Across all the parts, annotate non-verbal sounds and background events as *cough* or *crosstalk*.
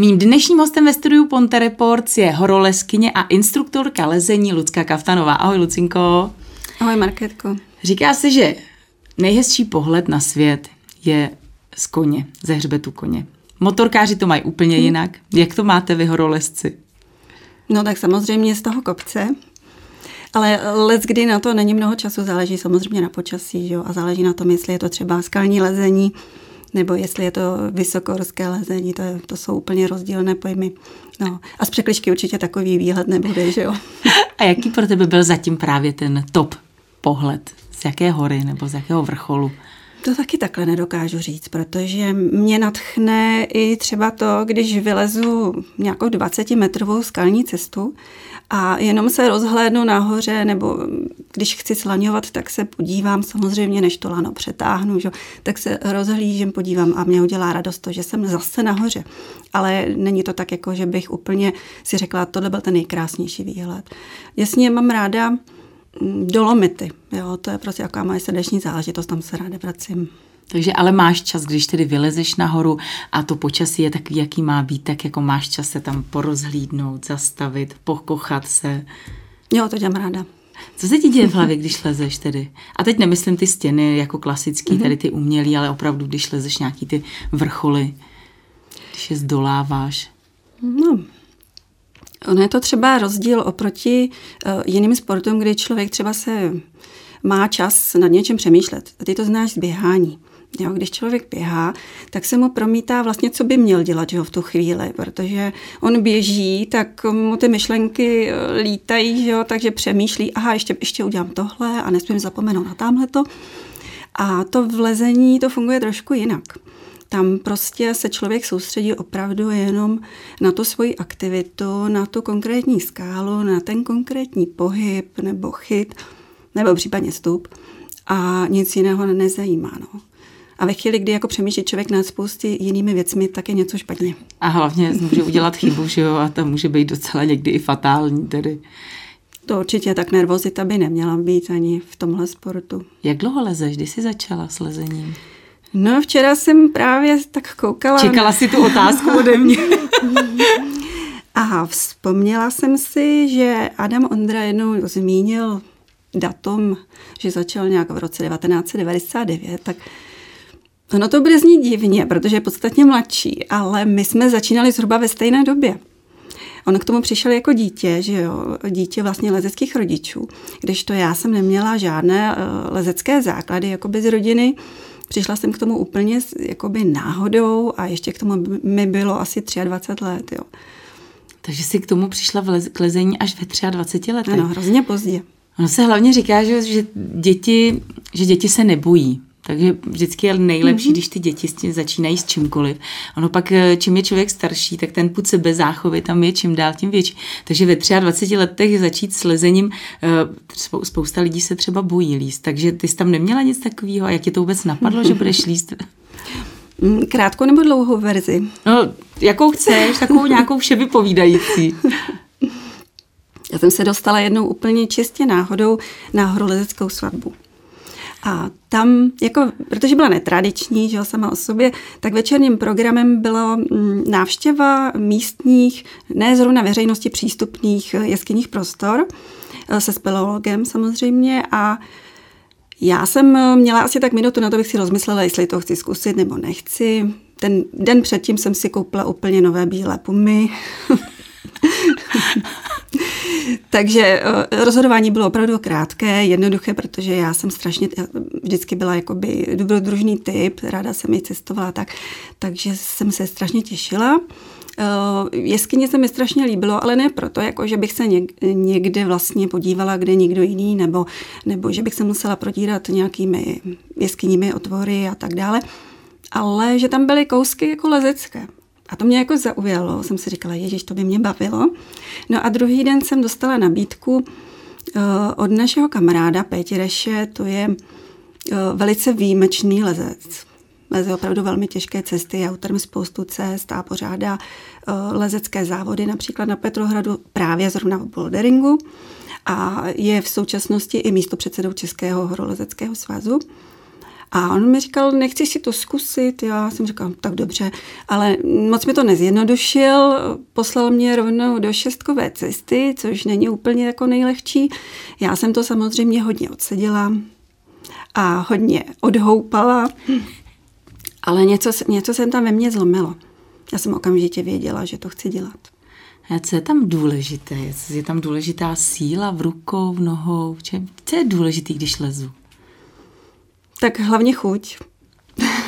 Mým dnešním hostem ve studiu Ponte Reports je horoleskyně a instruktorka lezení Lucka Kaftanová. Ahoj Lucinko. Ahoj Marketko. Říká se, že nejhezčí pohled na svět je z koně, ze hřbetu koně. Motorkáři to mají úplně hmm. jinak. Jak to máte vy horolezci? No tak samozřejmě z toho kopce, ale let, kdy na to není mnoho času, záleží samozřejmě na počasí jo? a záleží na tom, jestli je to třeba skalní lezení, nebo jestli je to vysokorské lezení, to, je, to jsou úplně rozdílné pojmy. No. A z překličky určitě takový výhled nebude, že jo. *laughs* A jaký pro tebe byl zatím právě ten top pohled? Z jaké hory nebo z jakého vrcholu? To taky takhle nedokážu říct, protože mě natchne i třeba to, když vylezu nějakou 20-metrovou skalní cestu a jenom se rozhlédnu nahoře, nebo když chci slaňovat, tak se podívám, samozřejmě než to lano přetáhnu, že, tak se rozhlížím, podívám a mě udělá radost to, že jsem zase nahoře. Ale není to tak, jako že bych úplně si řekla, tohle byl ten nejkrásnější výhled. Jasně, mám ráda dolomity, jo, to je prostě jaká moje srdeční záležitost, tam se ráda vracím. Takže ale máš čas, když tedy vylezeš nahoru a to počasí je takový, jaký má být, tak jako máš čas se tam porozhlídnout, zastavit, pokochat se. Jo, to dělám ráda. Co se ti děje v hlavě, když lezeš tedy? A teď nemyslím ty stěny jako klasický, mm-hmm. tady ty umělý, ale opravdu, když lezeš nějaký ty vrcholy, když je zdoláváš. No, ono je to třeba rozdíl oproti uh, jiným sportům, kdy člověk třeba se má čas nad něčem přemýšlet. A ty to znáš z běhání. Jo, když člověk běhá, tak se mu promítá vlastně, co by měl dělat jo, v tu chvíli, protože on běží, tak mu ty myšlenky eh, lítají, jo, takže přemýšlí, aha, ještě, ještě udělám tohle a nesmím zapomenout na tamhleto. A to vlezení, to funguje trošku jinak. Tam prostě se člověk soustředí opravdu jenom na tu svoji aktivitu, na tu konkrétní skálu, na ten konkrétní pohyb nebo chyt, nebo případně stup a nic jiného nezajímá. No. A ve chvíli, kdy jako přemýšlí člověk nad spousty jinými věcmi, tak je něco špatně. A hlavně *laughs* může udělat chybu, že jo, a to může být docela někdy i fatální tedy. To určitě tak nervozita by neměla být ani v tomhle sportu. Jak dlouho lezeš? Kdy jsi začala s lezením? No včera jsem právě tak koukala. Čekala si tu otázku ode mě. *laughs* Aha, vzpomněla jsem si, že Adam Ondra jednou zmínil datum, že začal nějak v roce 1999, tak Ono to bude znít divně, protože je podstatně mladší, ale my jsme začínali zhruba ve stejné době. On k tomu přišel jako dítě, že jo, dítě vlastně lezeckých rodičů, kdežto já jsem neměla žádné uh, lezecké základy jako bez rodiny. Přišla jsem k tomu úplně jakoby náhodou a ještě k tomu mi bylo asi 23 let, jo. Takže jsi k tomu přišla v lez- k lezení až ve 23 letech. Ano, hrozně pozdě. Ono se hlavně říká, že, že, děti, že děti se nebojí. Takže vždycky je nejlepší, mm-hmm. když ty děti s tím začínají s čímkoliv. Ono pak, eh, čím je člověk starší, tak ten put sebezáchovy tam je čím dál tím větší. Takže ve 23 letech začít s lezením, eh, spousta lidí se třeba bojí líst. Takže ty jsi tam neměla nic takového a jak tě to vůbec napadlo, že budeš líst? *laughs* Mm, krátkou nebo dlouhou verzi? No, jakou chceš, takovou nějakou vše vypovídající. *laughs* Já jsem se dostala jednou úplně čistě náhodou na horolezeckou svatbu. A tam, jako, protože byla netradiční, že jo, sama o sobě, tak večerním programem byla mm, návštěva místních, ne zrovna veřejnosti přístupných jeskyních prostor, eh, se speleologem samozřejmě a já jsem měla asi tak minutu na to, bych si rozmyslela, jestli to chci zkusit nebo nechci. Ten den předtím jsem si koupila úplně nové bílé pumy. *laughs* *laughs* Takže eh, rozhodování bylo opravdu krátké, jednoduché, protože já jsem strašně, vždycky byla jakoby dobrodružný typ, ráda jsem i cestovala tak, takže jsem se strašně těšila. Eh, jeskyně se mi strašně líbilo, ale ne proto, jako že bych se někde vlastně podívala, kde nikdo jiný, nebo, nebo že bych se musela prodírat nějakými jeskyními otvory a tak dále, ale že tam byly kousky jako lezecké. A to mě jako zaujalo. Jsem si říkala, ježiš, to by mě bavilo. No a druhý den jsem dostala nabídku uh, od našeho kamaráda Péti Reše, to je uh, velice výjimečný lezec. Leze opravdu velmi těžké cesty, je autorem spoustu cest a pořádá uh, lezecké závody, například na Petrohradu právě zrovna v boulderingu a je v současnosti i místo předsedou Českého horolezeckého svazu. A on mi říkal, nechci si to zkusit. Já jsem říkal, tak dobře, ale moc mi to nezjednodušil. Poslal mě rovnou do šestkové cesty, což není úplně jako nejlehčí. Já jsem to samozřejmě hodně odseděla a hodně odhoupala, ale něco, něco jsem tam ve mně zlomilo. Já jsem okamžitě věděla, že to chci dělat. A co je tam důležité? Je tam důležitá síla v rukou, v nohou? Co je důležité, když lezu? Tak hlavně chuť.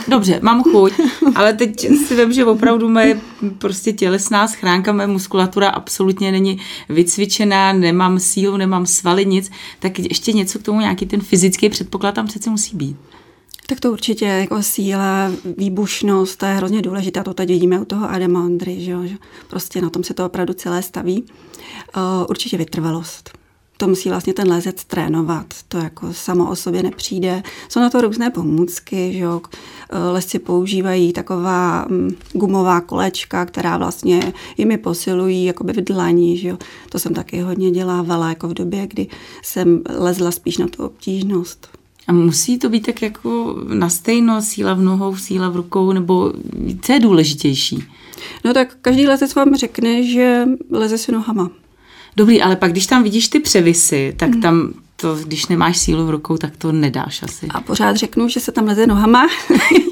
Dobře, mám chuť, *laughs* ale teď si vím, že opravdu moje prostě tělesná schránka, moje muskulatura absolutně není vycvičená, nemám sílu, nemám svaly, nic, tak ještě něco k tomu, nějaký ten fyzický předpoklad tam přece musí být. Tak to určitě jako síla, výbušnost, to je hrozně důležité, to teď vidíme u toho Adama Ondry, že, že prostě na tom se to opravdu celé staví. Uh, určitě vytrvalost to musí vlastně ten lézec trénovat. To jako samo o sobě nepřijde. Jsou na to různé pomůcky, že jo. Lesci používají taková mm, gumová kolečka, která vlastně jimi posilují jakoby v dlaní, že jo. To jsem taky hodně dělávala jako v době, kdy jsem lezla spíš na tu obtížnost. A musí to být tak jako na stejno, síla v nohou, síla v rukou, nebo co je důležitější? No tak každý lezec vám řekne, že leze si nohama. Dobrý, ale pak když tam vidíš ty převisy, tak mm. tam to, když nemáš sílu v rukou, tak to nedáš asi. A pořád řeknu, že se tam leze nohama.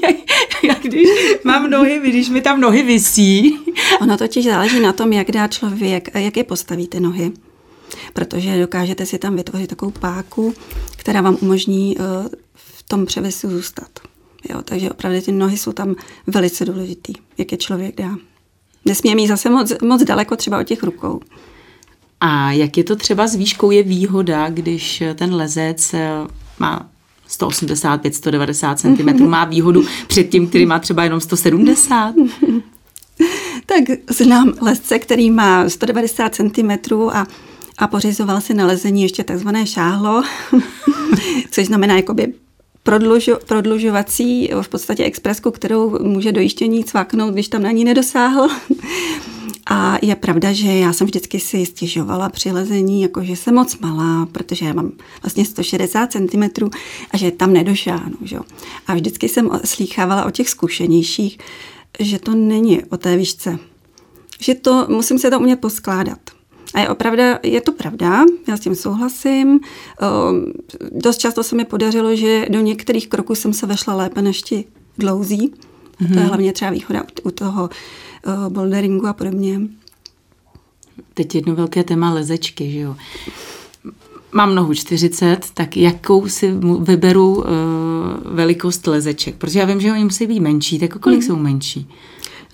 *laughs* Já když mám nohy, když mi tam nohy visí. ono totiž záleží na tom, jak dá člověk, jak je postaví ty nohy. Protože dokážete si tam vytvořit takovou páku, která vám umožní uh, v tom převisu zůstat. Jo, takže opravdu ty nohy jsou tam velice důležitý, jak je člověk dá. Nesmí mít zase moc, moc daleko třeba od těch rukou. A jak je to třeba s výškou? Je výhoda, když ten lezec eh, má 185, 190 cm, má výhodu před tím, který má třeba jenom 170? *laughs* tak znám lezce, který má 190 cm a, a pořizoval si na lezení ještě takzvané šáhlo, *laughs* což znamená jakoby prodlužo, prodlužovací v podstatě expresku, kterou může dojištění cvaknout, když tam na ní nedosáhl. A je pravda, že já jsem vždycky si stěžovala při lezení, jako že jsem moc malá, protože já mám vlastně 160 cm a že tam nedošáhnu. Že? A vždycky jsem slýchávala o těch zkušenějších, že to není o té výšce. Že to, musím se to umět poskládat. A je, opravdu, je to pravda, já s tím souhlasím. O, dost často se mi podařilo, že do některých kroků jsem se vešla lépe než ti dlouzí. Mm-hmm. To je mhm. hlavně třeba výhoda u toho uh, boulderingu a podobně. Teď jedno velké téma lezečky, že jo. Mám nohu 40, tak jakou si vyberu uh, velikost lezeček? Protože já vím, že oni musí být menší, tak kolik mm. jsou menší?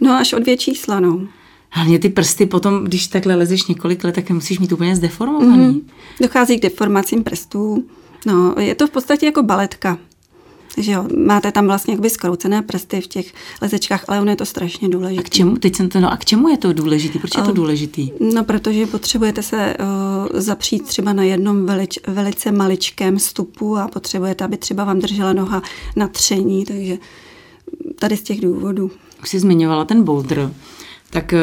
No až o dvě čísla, no. Hlavně ty prsty potom, když takhle lezeš několik let, tak je musíš mít úplně zdeformovaný. Mm. Dochází k deformacím prstů. No, je to v podstatě jako baletka. Takže jo, máte tam vlastně jakoby skroucené prsty v těch lezečkách, ale ono je to strašně důležité. A k čemu, teď jsem to, no, a k čemu je to důležité? Proč je to důležitý? No, protože potřebujete se uh, zapřít třeba na jednom velič, velice maličkém stupu a potřebujete, aby třeba vám držela noha na tření, takže tady z těch důvodů. Už jsi zmiňovala ten boulder. Tak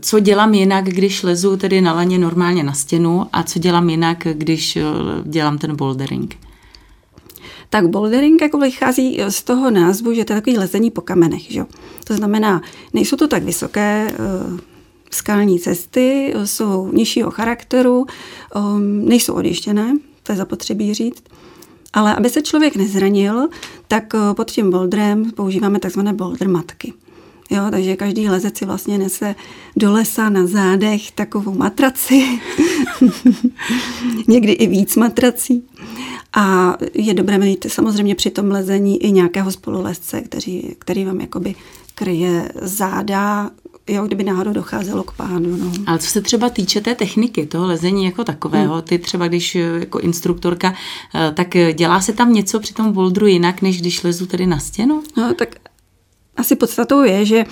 co dělám jinak, když lezu tedy na laně normálně na stěnu a co dělám jinak, když dělám ten bouldering? Tak bouldering jako vychází z toho názvu, že to je takový lezení po kamenech. Že? To znamená, nejsou to tak vysoké uh, skalní cesty, jsou nižšího charakteru, um, nejsou odjištěné, to je zapotřebí říct. Ale aby se člověk nezranil, tak pod tím boulderem používáme takzvané boulder matky. Jo, takže každý lezec si vlastně nese do lesa na zádech takovou matraci, *laughs* někdy i víc matrací. A je dobré mít samozřejmě při tom lezení i nějakého spolulezce, který, který vám jakoby kryje záda, jo, kdyby náhodou docházelo k pádu. No. Ale co se třeba týče té techniky, toho lezení jako takového, hmm. ty třeba když jako instruktorka, eh, tak dělá se tam něco při tom bouldru jinak, než když lezu tedy na stěnu? No tak asi podstatou je, že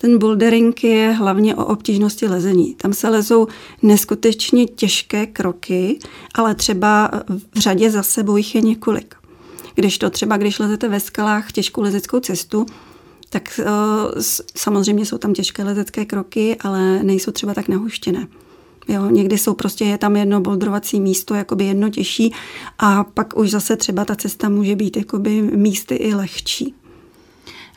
ten bouldering je hlavně o obtížnosti lezení. Tam se lezou neskutečně těžké kroky, ale třeba v řadě za sebou jich je několik. Když to třeba, když lezete ve skalách těžkou lezeckou cestu, tak uh, samozřejmě jsou tam těžké lezecké kroky, ale nejsou třeba tak nahuštěné. Jo, někdy jsou prostě, je tam jedno boldrovací místo, jakoby jedno těžší a pak už zase třeba ta cesta může být jakoby místy i lehčí.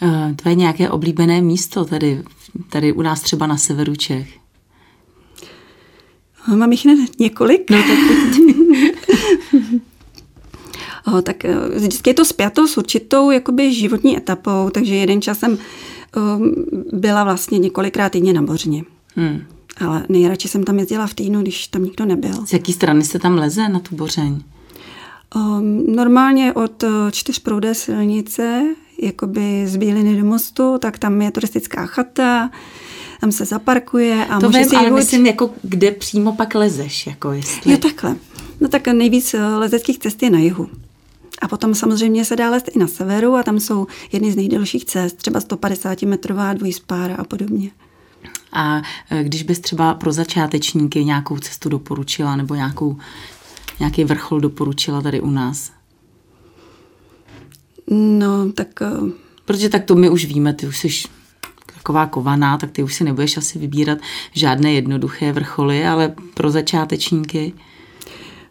Uh, tvoje nějaké oblíbené místo tady, tady u nás třeba na severu Čech? Mám jich několik. No, tak... o, *laughs* tak eh, vždycky je to spjato s určitou jakoby životní etapou, takže jeden čas jsem um, byla vlastně několikrát týdně na Bořně. Hmm. Ale nejradši jsem tam jezdila v týdnu, když tam nikdo nebyl. Z jaký strany se tam leze na tu Bořeň? Um, normálně od eh, čtyřproudé silnice, jakoby z Bíliny do mostu, tak tam je turistická chata, tam se zaparkuje a to může vím, si ale jít... myslím, jako kde přímo pak lezeš, jako jestli... Jo, takhle. No tak nejvíc eh, lezeckých cest je na jihu. A potom samozřejmě se dá lézt i na severu a tam jsou jedny z nejdelších cest, třeba 150-metrová dvojspára a podobně. A eh, když bys třeba pro začátečníky nějakou cestu doporučila nebo nějakou, nějaký vrchol doporučila tady u nás? No, tak... Eh, Protože tak to my už víme, ty už jsi taková kovaná, tak ty už si nebudeš asi vybírat žádné jednoduché vrcholy, ale pro začátečníky...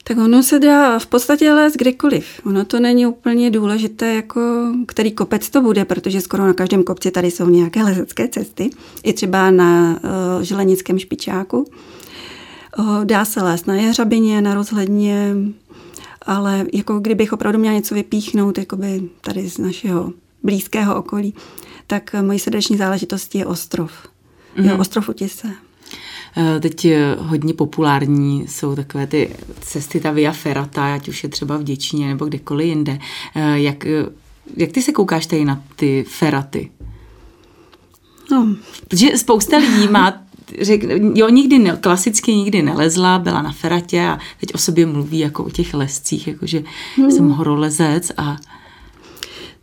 Tak ono se dá v podstatě lézt kdykoliv. Ono to není úplně důležité, jako který kopec to bude, protože skoro na každém kopci tady jsou nějaké lezecké cesty. I třeba na uh, želenickém špičáku. Uh, dá se lézt na jeřabině, na rozhledně, ale jako kdybych opravdu měla něco vypíchnout, jakoby tady z našeho blízkého okolí, tak mojí srdeční záležitostí je ostrov. Mm. Jo, mhm. ostrov u Tise. Eh, teď eh, hodně populární jsou takové ty cesty, ta Via Ferrata, ať už je třeba v Děčíně nebo kdekoliv jinde. Eh, jak, jak ty se koukáš tady na ty feraty? No. Protože spousta lidí má řek, jo, nikdy ne, klasicky nikdy nelezla, byla na feratě a teď o sobě mluví jako o těch lescích, jakože hmm. jsem horolezec a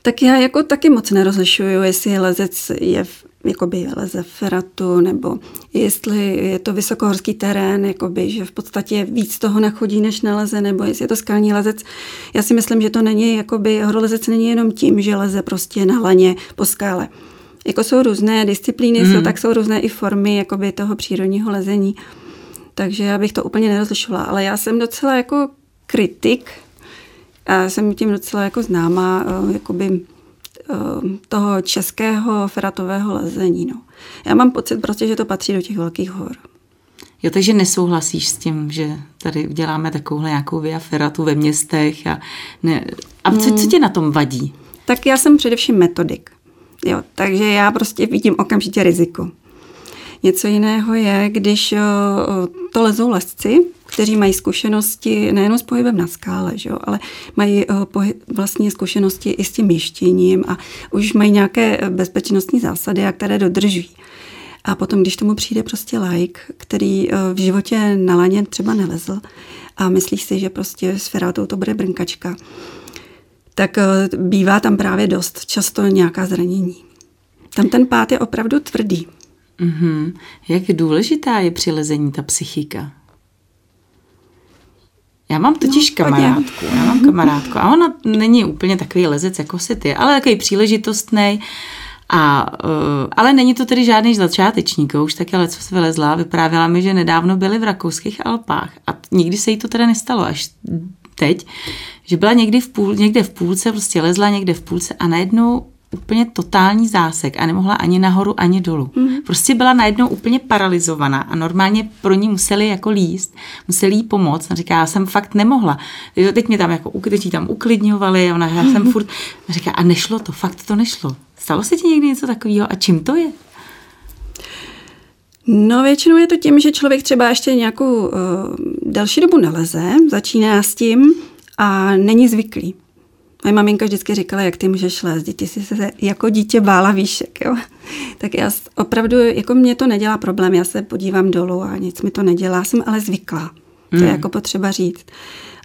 tak já jako taky moc nerozlišuju, jestli lezec je v, jakoby leze v feratu, nebo jestli je to vysokohorský terén, jakoby, že v podstatě víc toho nachodí, než naleze, nebo jestli je to skalní lezec. Já si myslím, že to není, jakoby, horolezec není jenom tím, že leze prostě na laně po skále. Jako jsou různé disciplíny, mm. jsou, tak jsou různé i formy jakoby toho přírodního lezení. Takže já bych to úplně nerozlišovala. Ale já jsem docela jako kritik a jsem tím docela jako známá, eh, jakoby eh, toho českého feratového lezení. No. Já mám pocit prostě, že to patří do těch velkých hor. Jo, takže nesouhlasíš s tím, že tady uděláme takovouhle nějakou via feratu ve městech a, ne, a co, co tě na tom vadí? Tak já jsem především metodik. Jo, takže já prostě vidím okamžitě riziko. Něco jiného je, když to lezou lesci, kteří mají zkušenosti nejen s pohybem na skále, že jo, ale mají pohyb, vlastně zkušenosti i s tím jištěním a už mají nějaké bezpečnostní zásady, a které dodržují. A potom, když tomu přijde prostě like, který v životě na laně třeba nelezl a myslí si, že prostě s ferátou to bude brnkačka, tak bývá tam právě dost často nějaká zranění. Tam ten pád je opravdu tvrdý. Mm-hmm. Jak důležitá je při lezení ta psychika? Já mám totiž no, kamarádku, já mám kamarádku a ona není úplně takový lezec jako si ty, ale takový příležitostný. A, uh, ale není to tedy žádný začátečník, už taky ale co se vylezla, vyprávěla mi, že nedávno byli v rakouských Alpách a nikdy se jí to teda nestalo, až teď, že byla někdy v půl, někde v půlce, prostě lezla někde v půlce a najednou úplně totální zásek a nemohla ani nahoru, ani dolů. Mm. Prostě byla najednou úplně paralizovaná a normálně pro ní museli jako líst, museli jí pomoct. A říká, já jsem fakt nemohla. Teď mě tam jako teď tam uklidňovali, ona, já jsem *laughs* furt, a říká, a nešlo to, fakt to nešlo. Stalo se ti někdy něco takového a čím to je? No většinou je to tím, že člověk třeba ještě nějakou uh, další dobu neleze, začíná s tím a není zvyklý. Moje maminka vždycky říkala, jak ty můžeš lézt, ty jsi se jako dítě bála výšek, jo. *laughs* Tak já opravdu, jako mě to nedělá problém, já se podívám dolů a nic mi to nedělá, jsem ale zvyklá. To je hmm. jako potřeba říct.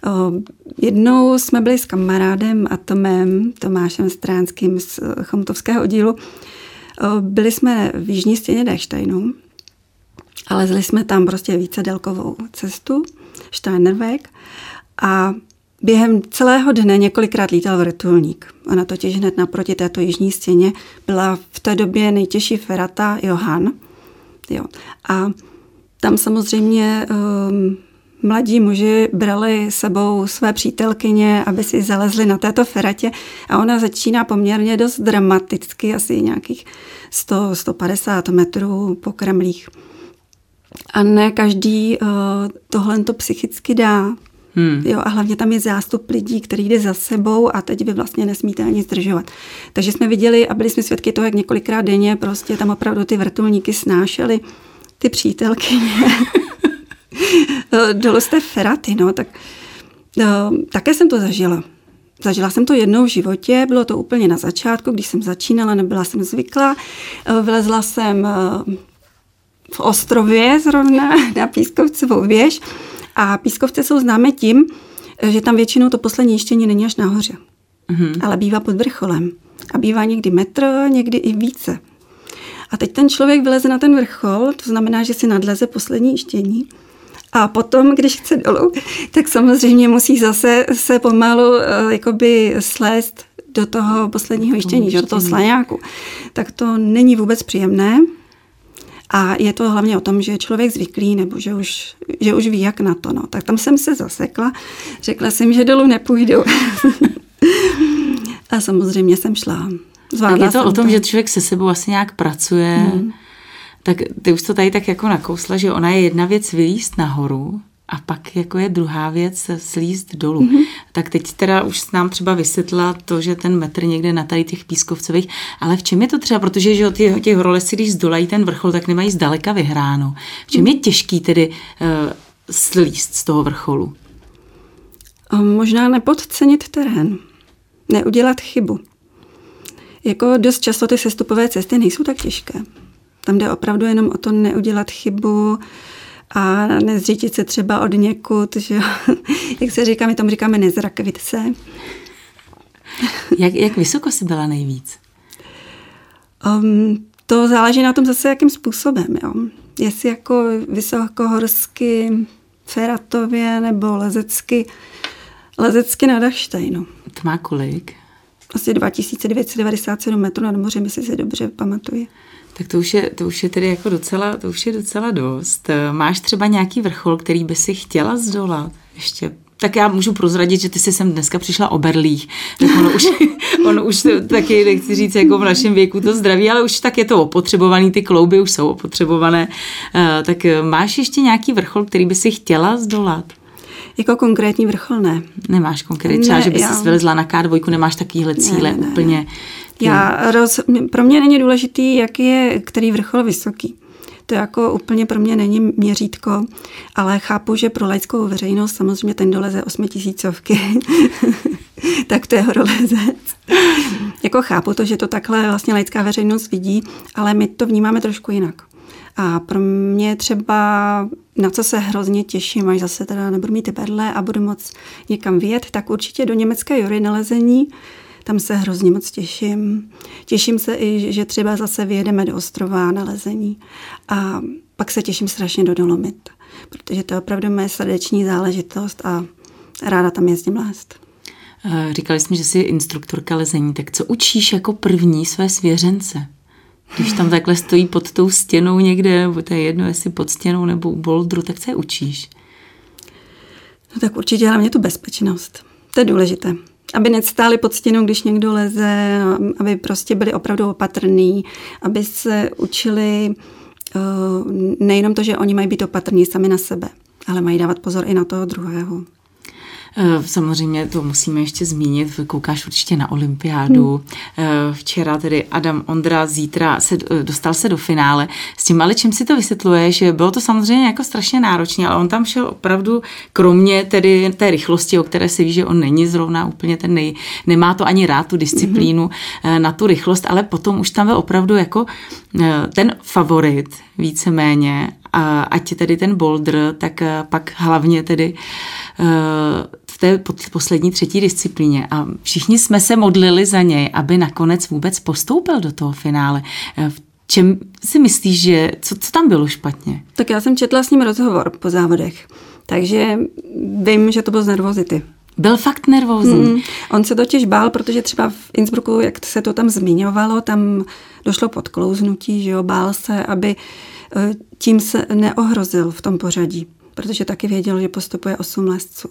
O, jednou jsme byli s kamarádem Atomem, Tomášem Stránským z Chomtovského oddílu. O, byli jsme v jižní stěně Dechsteinu a lezli jsme tam prostě více délkovou cestu, Steinerweg a Během celého dne několikrát lítal vrtulník. Ona totiž hned naproti této jižní stěně byla v té době nejtěžší ferata Johan. Jo. A tam samozřejmě um, mladí muži brali sebou své přítelkyně, aby si zalezli na této feratě a ona začíná poměrně dost dramaticky, asi nějakých 100-150 metrů po kremlích. A ne každý uh, tohle to psychicky dá. Hmm. Jo, a hlavně tam je zástup lidí, který jde za sebou a teď vy vlastně nesmíte ani zdržovat. Takže jsme viděli a byli jsme svědky toho, jak několikrát denně prostě tam opravdu ty vrtulníky snášely ty přítelky *laughs* dolů z té feraty, no, tak uh, také jsem to zažila. Zažila jsem to jednou v životě, bylo to úplně na začátku, když jsem začínala, nebyla jsem zvyklá. Uh, vylezla jsem v Ostrově zrovna *laughs* na Pískovcovou věž a Pískovce jsou známé tím, že tam většinou to poslední jištění není až nahoře, mm-hmm. ale bývá pod vrcholem. A bývá někdy metr, někdy i více. A teď ten člověk vyleze na ten vrchol, to znamená, že si nadleze poslední jištění. A potom, když chce dolů, *laughs* tak samozřejmě musí zase se pomalu uh, jakoby slést do toho posledního jištění, do toho slaňáku. Tak to není vůbec příjemné. A je to hlavně o tom, že je člověk zvyklý nebo že už, že už ví, jak na to. No. Tak tam jsem se zasekla, řekla jsem, že dolů nepůjdu. *laughs* a samozřejmě jsem šla. Zvládla tak je to o tom, to. že člověk se sebou asi nějak pracuje. Hmm. Tak ty už to tady tak jako nakousla, že ona je jedna věc vylíst nahoru, a pak jako je druhá věc slíst dolů. Mm-hmm. Tak teď teda už nám třeba vysvětla to, že ten metr někde na tady těch pískovcových, ale v čem je to třeba, protože že ty, těch horolezci, když zdolají ten vrchol, tak nemají zdaleka vyhráno. V čem je těžký tedy uh, slíst z toho vrcholu? Možná nepodcenit terén, neudělat chybu. Jako dost často ty sestupové cesty nejsou tak těžké. Tam jde opravdu jenom o to neudělat chybu, a nezřítit se třeba od někud, že *laughs* jak se říká, my tomu říkáme nezrakvit se. Jak, jak vysoko jsi byla nejvíc? Um, to záleží na tom zase, jakým způsobem. Jo. Jestli jako vysokohorsky, feratově nebo lezecky, lezecky na Dachsteinu. To má kolik? Asi 2997 metrů nad mořem, jestli se dobře pamatuju. Tak to už, je, to už je tedy jako docela, to už je docela dost. Máš třeba nějaký vrchol, který by si chtěla zdolat? Ještě tak já můžu prozradit, že ty jsi sem dneska přišla o berlích. Tak ono už, *laughs* ono už taky, nechci říct, jako v našem věku to zdraví, ale už tak je to opotřebovaný, ty klouby už jsou opotřebované. Uh, tak máš ještě nějaký vrchol, který by si chtěla zdolat? Jako konkrétní vrchol ne. Nemáš konkrétní, třeba, ne, že bys já... si vylezla na K2, nemáš takovýhle cíle ne, ne, úplně. Ne. Já roz, pro mě není důležitý, jak je který vrchol vysoký. To jako úplně pro mě není měřítko, ale chápu, že pro laickou veřejnost samozřejmě ten doleze osmitisícovky, *laughs* tak to je horolezec. jako chápu to, že to takhle vlastně laická veřejnost vidí, ale my to vnímáme trošku jinak. A pro mě třeba, na co se hrozně těším, až zase teda nebudu mít berle a budu moc někam vyjet, tak určitě do německé jury nalezení, tam se hrozně moc těším. Těším se i, že třeba zase vyjedeme do ostrova na lezení. A pak se těším strašně do Dolomit, protože to je opravdu moje srdeční záležitost a ráda tam jezdím lézt. Eh, říkali jsme, že jsi instruktorka lezení, tak co učíš jako první své svěřence? Když tam takhle stojí pod tou stěnou někde, nebo to je jedno, jestli pod stěnou nebo u boldru, tak co je učíš? No tak určitě hlavně tu bezpečnost. To je důležité aby nestáli pod stěnou, když někdo leze, aby prostě byli opravdu opatrní, aby se učili eh, nejenom to, že oni mají být opatrní sami na sebe, ale mají dávat pozor i na toho druhého. Eh, samozřejmě to musíme ještě zmínit, koukáš určitě na olympiádu. Hmm. Včera tedy Adam Ondra, zítra se, eh, dostal se do finále. S tím ale čím si to vysvětluje, že bylo to samozřejmě jako strašně náročné, ale on tam šel opravdu, kromě tedy té rychlosti, o které se ví, že on není zrovna úplně ten nej, nemá to ani rád tu disciplínu hmm. na tu rychlost, ale potom už tam byl opravdu jako ten favorit víceméně ať tedy ten boulder, tak pak hlavně tedy v té poslední třetí disciplíně a všichni jsme se modlili za něj, aby nakonec vůbec postoupil do toho finále. V čem si myslíš, že co, co tam bylo špatně? Tak já jsem četla s ním rozhovor po závodech, takže vím, že to bylo z nervozity Byl fakt nervózní. Mm, on se totiž bál, protože třeba v Innsbrucku, jak se to tam zmiňovalo, tam došlo podklouznutí, že jo, bál se, aby eh, tím se neohrozil v tom pořadí, protože taky věděl, že postupuje osm lesců.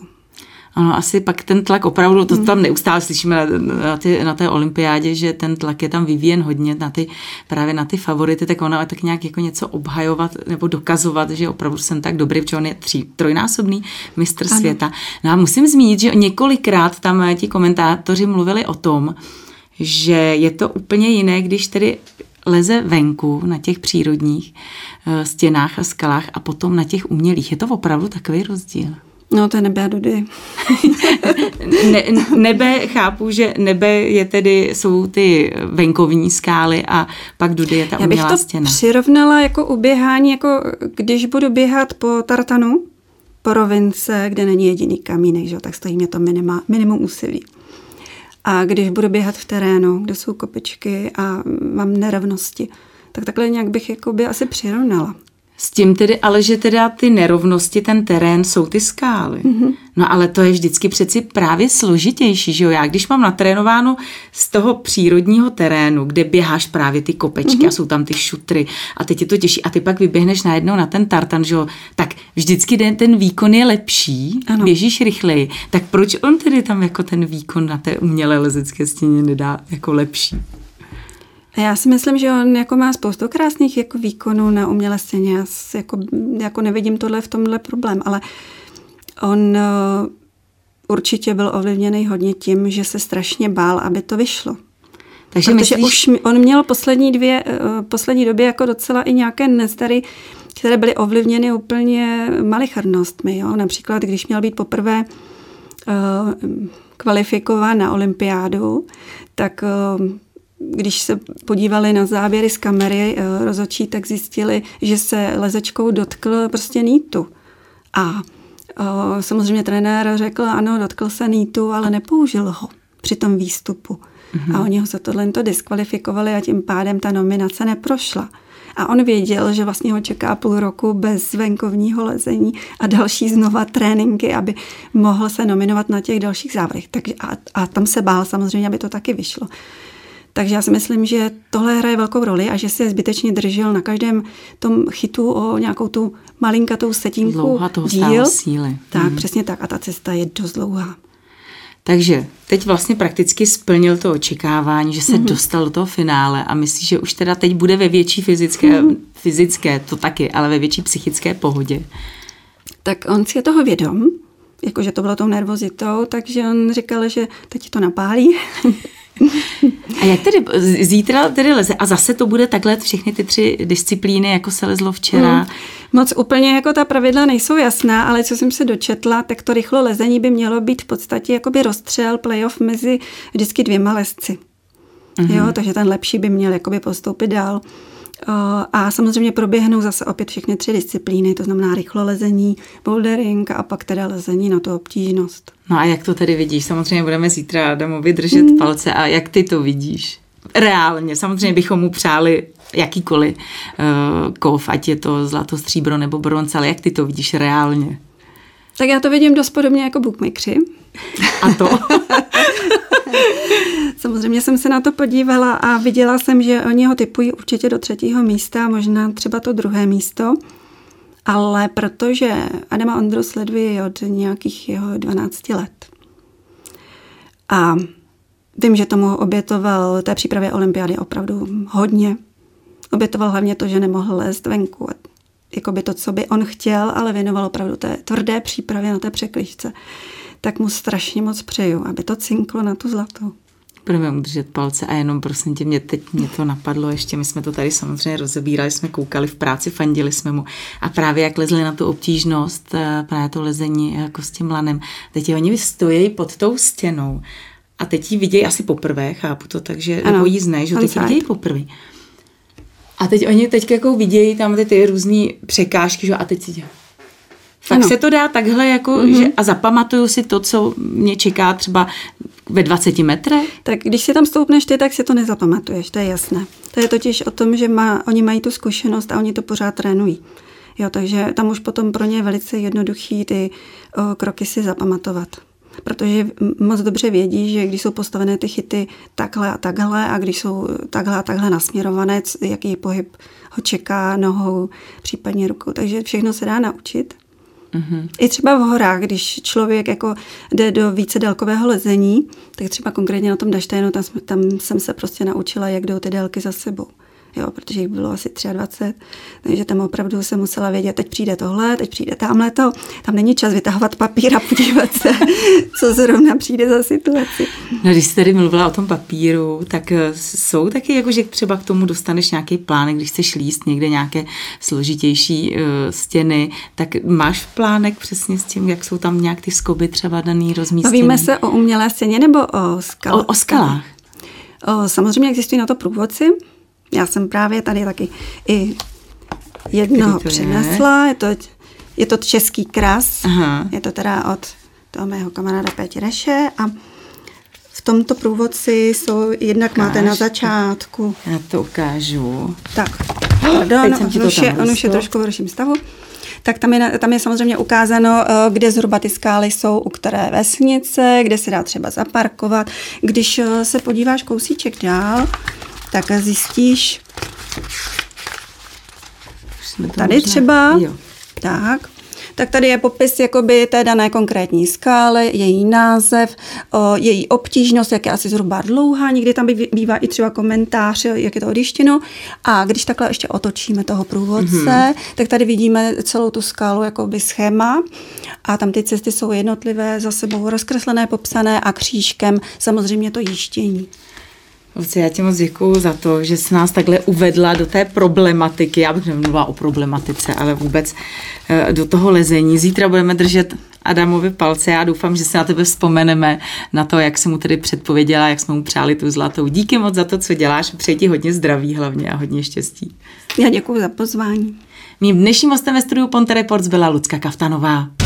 Ano, asi pak ten tlak opravdu, to tam neustále slyšíme na, na, ty, na té olympiádě, že ten tlak je tam vyvíjen hodně na ty, právě na ty favority, tak ona tak nějak jako něco obhajovat nebo dokazovat, že opravdu jsem tak dobrý, protože on je tří, trojnásobný mistr ano. světa. No a musím zmínit, že několikrát tam ti komentátoři mluvili o tom, že je to úplně jiné, když tedy leze venku na těch přírodních eh, stěnách a skalách a potom na těch umělých. Je to opravdu takový rozdíl? No, to je nebe a dudy. *laughs* ne, nebe, chápu, že nebe je tedy, jsou ty venkovní skály a pak dudy je ta Já bych to stěna. přirovnala jako uběhání, jako když budu běhat po tartanu, po rovince, kde není jediný kamínek, že? tak stojí mě to minima, minimum úsilí. A když budu běhat v terénu, kde jsou kopičky a mám nerovnosti, tak takhle nějak bych jako by asi přirovnala. S tím tedy, ale že teda ty nerovnosti, ten terén jsou ty skály. Mm-hmm. No ale to je vždycky přeci právě složitější, že jo? Já když mám natrénováno z toho přírodního terénu, kde běháš právě ty kopečky mm-hmm. a jsou tam ty šutry a teď je to těžší a ty pak vyběhneš najednou na ten tartan, že jo? Tak vždycky den, ten výkon je lepší, ano. běžíš rychleji. Tak proč on tedy tam jako ten výkon na té umělé lezecké stěně nedá jako lepší? Já si myslím, že on jako má spoustu krásných jako výkonů na umělé scéně. Já jako, jako nevidím tohle v tomhle problém, ale on uh, určitě byl ovlivněný hodně tím, že se strašně bál, aby to vyšlo. Takže Protože myslíš... už on měl poslední, dvě, uh, poslední době jako docela i nějaké nestary, které byly ovlivněny úplně malicharnostmi. Jo? Například, když měl být poprvé uh, kvalifikován na olympiádu, tak když se podívali na záběry z kamery eh, rozhodčí, tak zjistili, že se lezečkou dotkl prostě nítu. A eh, samozřejmě trenér řekl, ano, dotkl se nítu, ale nepoužil ho při tom výstupu. Mm-hmm. A oni ho za tohle to diskvalifikovali a tím pádem ta nominace neprošla. A on věděl, že vlastně ho čeká půl roku bez venkovního lezení a další znova tréninky, aby mohl se nominovat na těch dalších závodech. Takže a, a tam se bál samozřejmě, aby to taky vyšlo. Takže já si myslím, že tohle hraje velkou roli a že se zbytečně držel na každém tom chytu o nějakou tu malinkatou setinku Dlouhá toho díl. síly. Tak, hmm. přesně tak. A ta cesta je dost dlouhá. Takže teď vlastně prakticky splnil to očekávání, že se mm-hmm. dostal do toho finále a myslí, že už teda teď bude ve větší fyzické, mm-hmm. fyzické, to taky, ale ve větší psychické pohodě. Tak on si je toho vědom, jakože to bylo tou nervozitou, takže on říkal, že teď to napálí. *laughs* *laughs* A jak tedy zítra tedy leze? A zase to bude takhle všechny ty tři disciplíny, jako se lezlo včera? Hmm. Moc úplně jako ta pravidla nejsou jasná, ale co jsem se dočetla, tak to rychlo lezení by mělo být v podstatě jakoby rozstřel playoff mezi vždycky dvěma lezci. Mm-hmm. Jo, takže ten lepší by měl jakoby postoupit dál. A samozřejmě proběhnou zase opět všechny tři disciplíny, to znamená rychlo lezení, bouldering a pak teda lezení na tu obtížnost. No a jak to tedy vidíš? Samozřejmě budeme zítra Adamovi držet hmm. palce a jak ty to vidíš? Reálně, samozřejmě bychom mu přáli jakýkoliv uh, kov, ať je to zlato, stříbro nebo bronz, ale jak ty to vidíš reálně? Tak já to vidím dost podobně jako bookmakeri. A to? *laughs* Samozřejmě jsem se na to podívala a viděla jsem, že oni ho typují určitě do třetího místa, možná třeba to druhé místo. Ale protože Adama Ondru sleduji od nějakých jeho 12 let. A vím, že tomu obětoval té přípravě olympiády opravdu hodně. Obětoval hlavně to, že nemohl lézt venku. Jako by to, co by on chtěl, ale věnoval opravdu té tvrdé přípravě na té překližce tak mu strašně moc přeju, aby to cinklo na tu zlatou. Budeme udržet palce a jenom prosím tě, mě teď mě to napadlo ještě, my jsme to tady samozřejmě rozebírali, jsme koukali v práci, fandili jsme mu. A právě jak lezli na tu obtížnost, eh, právě to lezení jako s tím lanem, teď oni stojí pod tou stěnou a teď ji vidějí asi poprvé, chápu to, takže ano, nebo jí znají, že teď ji vidějí poprvé. A teď oni teď jako vidějí tam ty, ty různé překážky, že? a teď si dělají tak ano. se to dá takhle jako, mm-hmm. že, a zapamatuju si to, co mě čeká třeba ve 20 metrech? Tak když si tam stoupneš ty, tak si to nezapamatuješ, to je jasné. To je totiž o tom, že má, oni mají tu zkušenost a oni to pořád trénují. Jo, takže tam už potom pro ně je velice jednoduchý ty o, kroky si zapamatovat. Protože moc dobře vědí, že když jsou postavené ty chyty takhle a takhle a když jsou takhle a takhle nasměrované, jaký pohyb ho čeká nohou, případně rukou. Takže všechno se dá naučit. Mm-hmm. I třeba v horách, když člověk jako jde do více délkového lezení, tak třeba konkrétně na tom Daštajnu, tam, tam jsem se prostě naučila, jak jdou ty délky za sebou jo, protože jich bylo asi 23, takže tam opravdu se musela vědět, teď přijde tohle, teď přijde tamhle to, tam není čas vytahovat papír a podívat se, *laughs* co zrovna přijde za situaci. No, když jsi tady mluvila o tom papíru, tak eh, jsou taky, jako, že třeba k tomu dostaneš nějaký plán, když chceš líst někde nějaké složitější uh, stěny, tak máš plánek přesně s tím, jak jsou tam nějak ty skoby třeba daný rozmístěný? Bavíme se o umělé stěně nebo o skalách? O, o skalách. O, samozřejmě existují na to průvodci, já jsem právě tady taky i jednoho přinesla. Je to, je to český kras. Aha. Je to teda od toho mého kamaráda Péti Reše a v tomto průvodci jsou, jednak Ukáž. máte na začátku. Já to ukážu. Tak, *gasps* pardon, on už, je, on už je trošku v horším stavu. Tak tam je, tam je samozřejmě ukázáno, eh, kde zhruba ty skály jsou, u které vesnice, kde se dá třeba zaparkovat. Když eh, se podíváš kousíček dál, tak zjistíš, tady třeba, jo. tak, tak tady je popis jakoby té dané konkrétní skály, její název, o, její obtížnost, jak je asi zhruba dlouhá, někdy tam bývá i třeba komentář, jak je to odištěno. A když takhle ještě otočíme toho průvodce, mm-hmm. tak tady vidíme celou tu skálu jakoby schéma a tam ty cesty jsou jednotlivé, za sebou rozkreslené, popsané a křížkem samozřejmě to jištění. Luci, já ti moc děkuju za to, že jsi nás takhle uvedla do té problematiky. Já bych nemluvila o problematice, ale vůbec eh, do toho lezení. Zítra budeme držet Adamovi palce. Já doufám, že se na tebe vzpomeneme, na to, jak jsem mu tedy předpověděla, jak jsme mu přáli tu zlatou. Díky moc za to, co děláš. Přeji ti hodně zdraví hlavně a hodně štěstí. Já děkuji za pozvání. Mým dnešním hostem ve studiu Ponte Reports byla Lucka Kaftanová.